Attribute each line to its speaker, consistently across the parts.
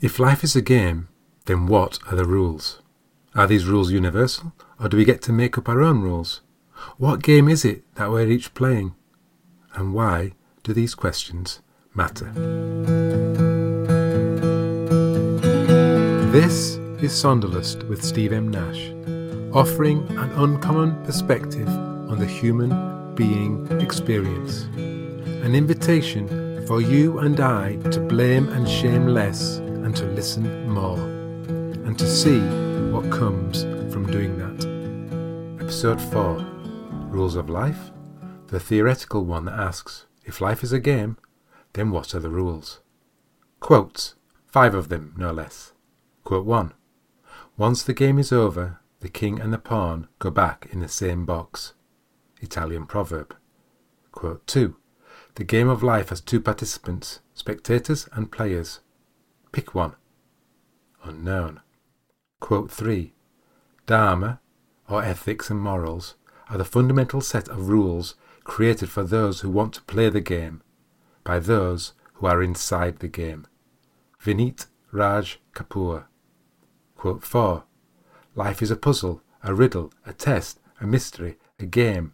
Speaker 1: If life is a game, then what are the rules? Are these rules universal, or do we get to make up our own rules? What game is it that we're each playing? And why do these questions matter? This is Sonderlust with Steve M. Nash, offering an uncommon perspective on the human being experience. An invitation for you and I to blame and shame less and to listen more, and to see what comes from doing that. Episode 4 Rules of Life, the theoretical one that asks if life is a game, then what are the rules? Quotes, five of them, no less. Quote 1 Once the game is over, the king and the pawn go back in the same box. Italian proverb. Quote 2 The game of life has two participants, spectators and players. Pick one. Unknown. Quote 3 Dharma, or ethics and morals, are the fundamental set of rules created for those who want to play the game, by those who are inside the game. Vineet Raj Kapoor. Quote 4 Life is a puzzle, a riddle, a test, a mystery, a game,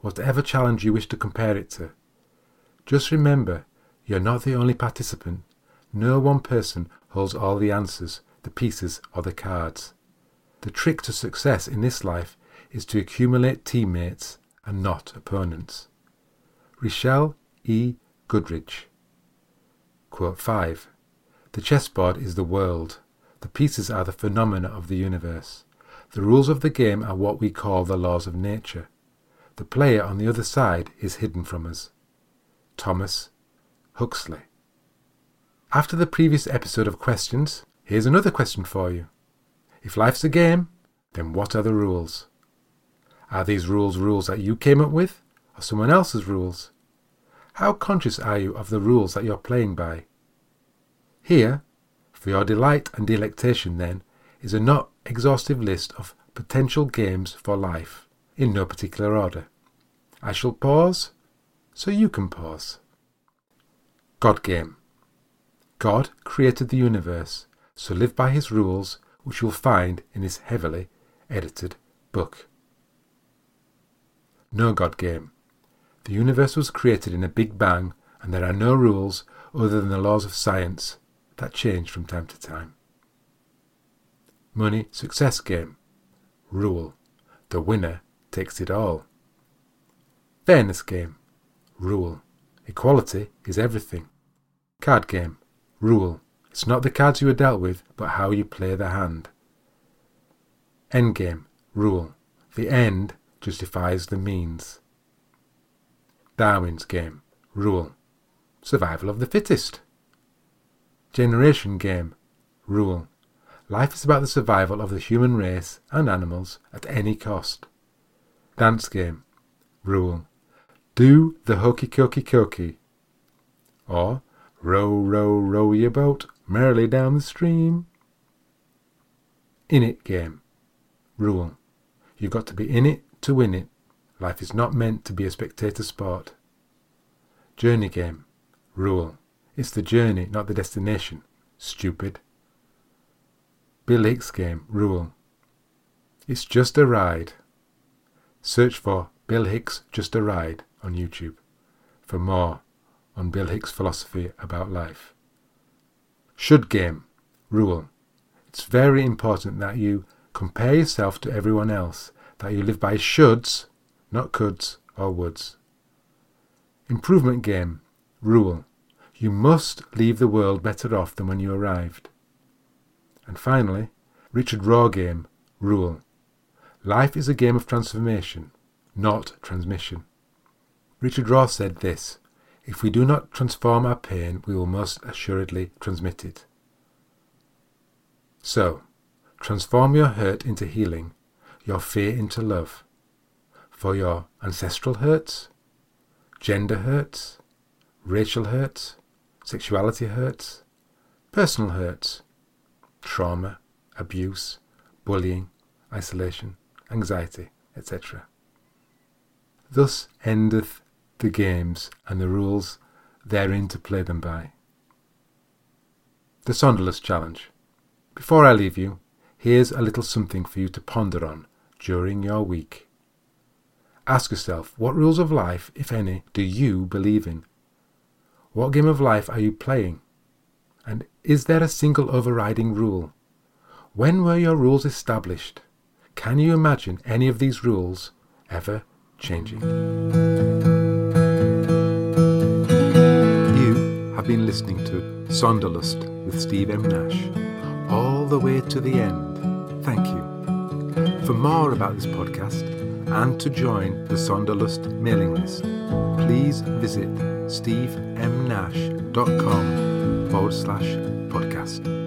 Speaker 1: whatever challenge you wish to compare it to. Just remember, you're not the only participant. No one person holds all the answers, the pieces, or the cards. The trick to success in this life is to accumulate teammates and not opponents. Richelle E. Goodrich. Quote 5 The chessboard is the world. The pieces are the phenomena of the universe. The rules of the game are what we call the laws of nature. The player on the other side is hidden from us. Thomas Huxley. After the previous episode of questions, here's another question for you. If life's a game, then what are the rules? Are these rules rules that you came up with, or someone else's rules? How conscious are you of the rules that you're playing by? Here, for your delight and delectation, then, is a not exhaustive list of potential games for life, in no particular order. I shall pause so you can pause. God Game God created the universe, so live by his rules, which you'll find in his heavily edited book. No God Game The universe was created in a big bang, and there are no rules other than the laws of science that change from time to time. Money Success Game Rule The winner takes it all. Fairness Game Rule Equality is everything. Card Game Rule It's not the cards you are dealt with, but how you play the hand. Endgame Rule The end justifies the means. Darwin's Game Rule Survival of the fittest. Generation Game Rule Life is about the survival of the human race and animals at any cost. Dance Game Rule Do the hokey cokey cokey. Or Row, row, row your boat merrily down the stream. In it game. Rule. You've got to be in it to win it. Life is not meant to be a spectator sport. Journey game. Rule. It's the journey, not the destination. Stupid. Bill Hicks game. Rule. It's just a ride. Search for Bill Hicks Just a Ride on YouTube for more on Bill Hicks' philosophy about life. Should game. Rule. It's very important that you compare yourself to everyone else, that you live by shoulds, not coulds or woulds. Improvement game. Rule. You must leave the world better off than when you arrived. And finally, Richard Rohr game. Rule. Life is a game of transformation, not transmission. Richard Rohr said this if we do not transform our pain, we will most assuredly transmit it. So, transform your hurt into healing, your fear into love. For your ancestral hurts, gender hurts, racial hurts, sexuality hurts, personal hurts, trauma, abuse, bullying, isolation, anxiety, etc. Thus endeth the games and the rules therein to play them by. the Sonderlust Challenge. Before I leave you, here's a little something for you to ponder on during your week. Ask yourself what rules of life, if any, do you believe in? What game of life are you playing? And is there a single overriding rule? When were your rules established? Can you imagine any of these rules ever changing? Have been listening to Sonderlust with Steve M. Nash, all the way to the end. Thank you. For more about this podcast and to join the Sonderlust mailing list, please visit stevemnash.com forward slash podcast.